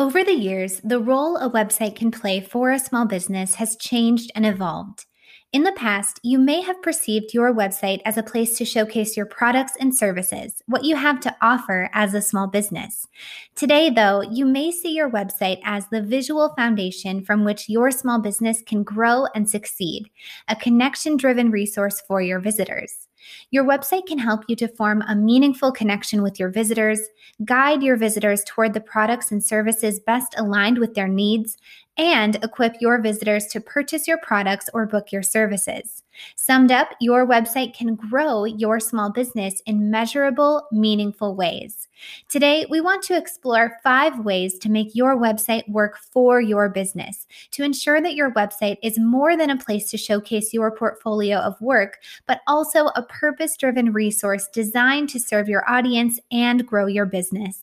Over the years, the role a website can play for a small business has changed and evolved. In the past, you may have perceived your website as a place to showcase your products and services, what you have to offer as a small business. Today, though, you may see your website as the visual foundation from which your small business can grow and succeed, a connection driven resource for your visitors. Your website can help you to form a meaningful connection with your visitors, guide your visitors toward the products and services best aligned with their needs, and equip your visitors to purchase your products or book your services. Summed up, your website can grow your small business in measurable, meaningful ways. Today, we want to explore five ways to make your website work for your business to ensure that your website is more than a place to showcase your portfolio of work, but also a purpose driven resource designed to serve your audience and grow your business.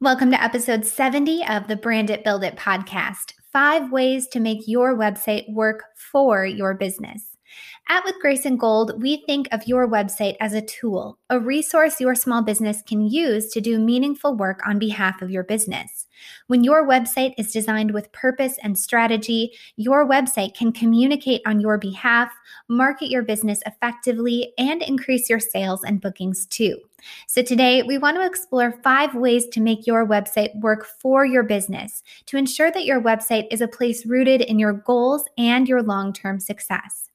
Welcome to episode 70 of the Brand It Build It podcast five ways to make your website work for your business. At With Grace and Gold, we think of your website as a tool, a resource your small business can use to do meaningful work on behalf of your business. When your website is designed with purpose and strategy, your website can communicate on your behalf, market your business effectively, and increase your sales and bookings too. So, today we want to explore five ways to make your website work for your business to ensure that your website is a place rooted in your goals and your long term success.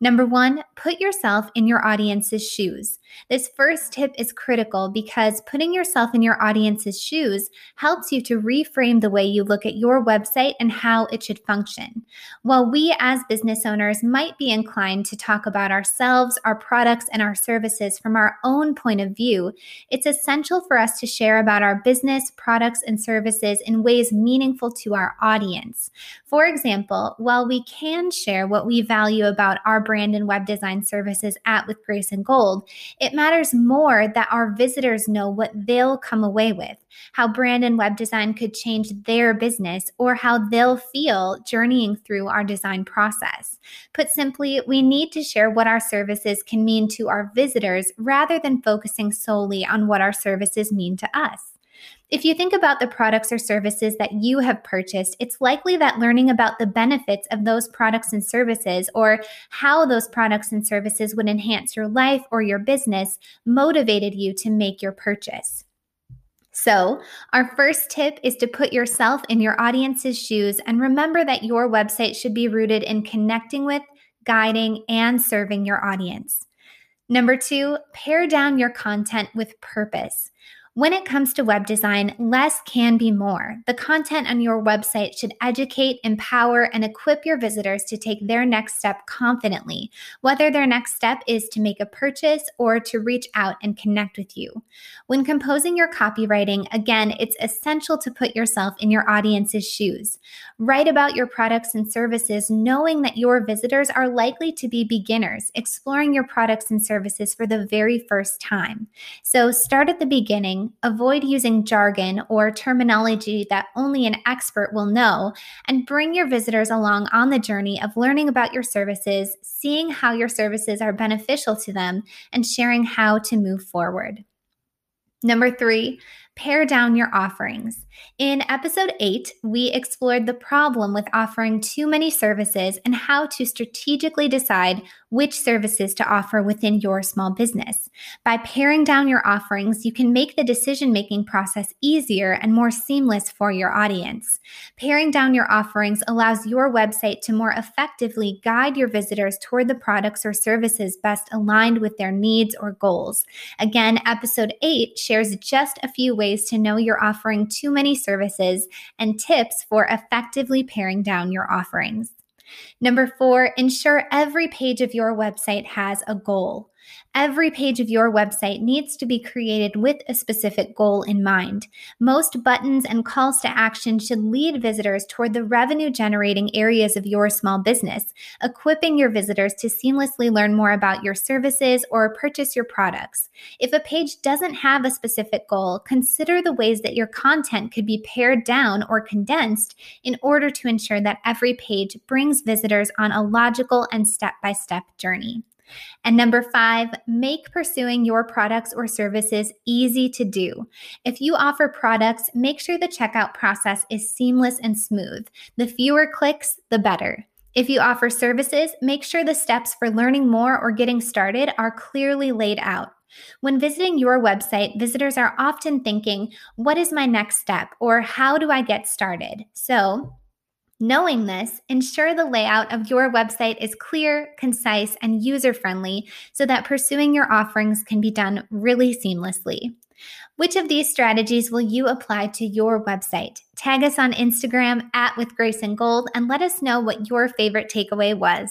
Number one, put yourself in your audience's shoes. This first tip is critical because putting yourself in your audience's shoes helps you to reframe the way you look at your website and how it should function. While we as business owners might be inclined to talk about ourselves, our products, and our services from our own point of view, it's essential for us to share about our business, products, and services in ways meaningful to our audience. For example, while we can share what we value about our brand and web design services at With Grace and Gold, it matters more that our visitors know what they'll come away with, how brand and web design could change their business, or how they'll feel journeying through our design process. Put simply, we need to share what our services can mean to our visitors rather than focusing solely on what our services mean to us. If you think about the products or services that you have purchased, it's likely that learning about the benefits of those products and services or how those products and services would enhance your life or your business motivated you to make your purchase. So, our first tip is to put yourself in your audience's shoes and remember that your website should be rooted in connecting with, guiding, and serving your audience. Number two, pare down your content with purpose. When it comes to web design, less can be more. The content on your website should educate, empower, and equip your visitors to take their next step confidently, whether their next step is to make a purchase or to reach out and connect with you. When composing your copywriting, again, it's essential to put yourself in your audience's shoes. Write about your products and services, knowing that your visitors are likely to be beginners, exploring your products and services for the very first time. So start at the beginning avoid using jargon or terminology that only an expert will know, and bring your visitors along on the journey of learning about your services, seeing how your services are beneficial to them, and sharing how to move forward. Number three, pare down your offerings. In episode 8, we explored the problem with offering too many services and how to strategically decide which services to offer within your small business. By paring down your offerings, you can make the decision making process easier and more seamless for your audience. Paring down your offerings allows your website to more effectively guide your visitors toward the products or services best aligned with their needs or goals. Again, episode 8 shares just a few ways to know you're offering too many services and tips for effectively paring down your offerings. Number four, ensure every page of your website has a goal. Every page of your website needs to be created with a specific goal in mind. Most buttons and calls to action should lead visitors toward the revenue generating areas of your small business, equipping your visitors to seamlessly learn more about your services or purchase your products. If a page doesn't have a specific goal, consider the ways that your content could be pared down or condensed in order to ensure that every page brings visitors on a logical and step by step journey. And number five, make pursuing your products or services easy to do. If you offer products, make sure the checkout process is seamless and smooth. The fewer clicks, the better. If you offer services, make sure the steps for learning more or getting started are clearly laid out. When visiting your website, visitors are often thinking, What is my next step? or How do I get started? So, Knowing this, ensure the layout of your website is clear, concise, and user friendly so that pursuing your offerings can be done really seamlessly. Which of these strategies will you apply to your website? Tag us on Instagram at with Grace and Gold and let us know what your favorite takeaway was.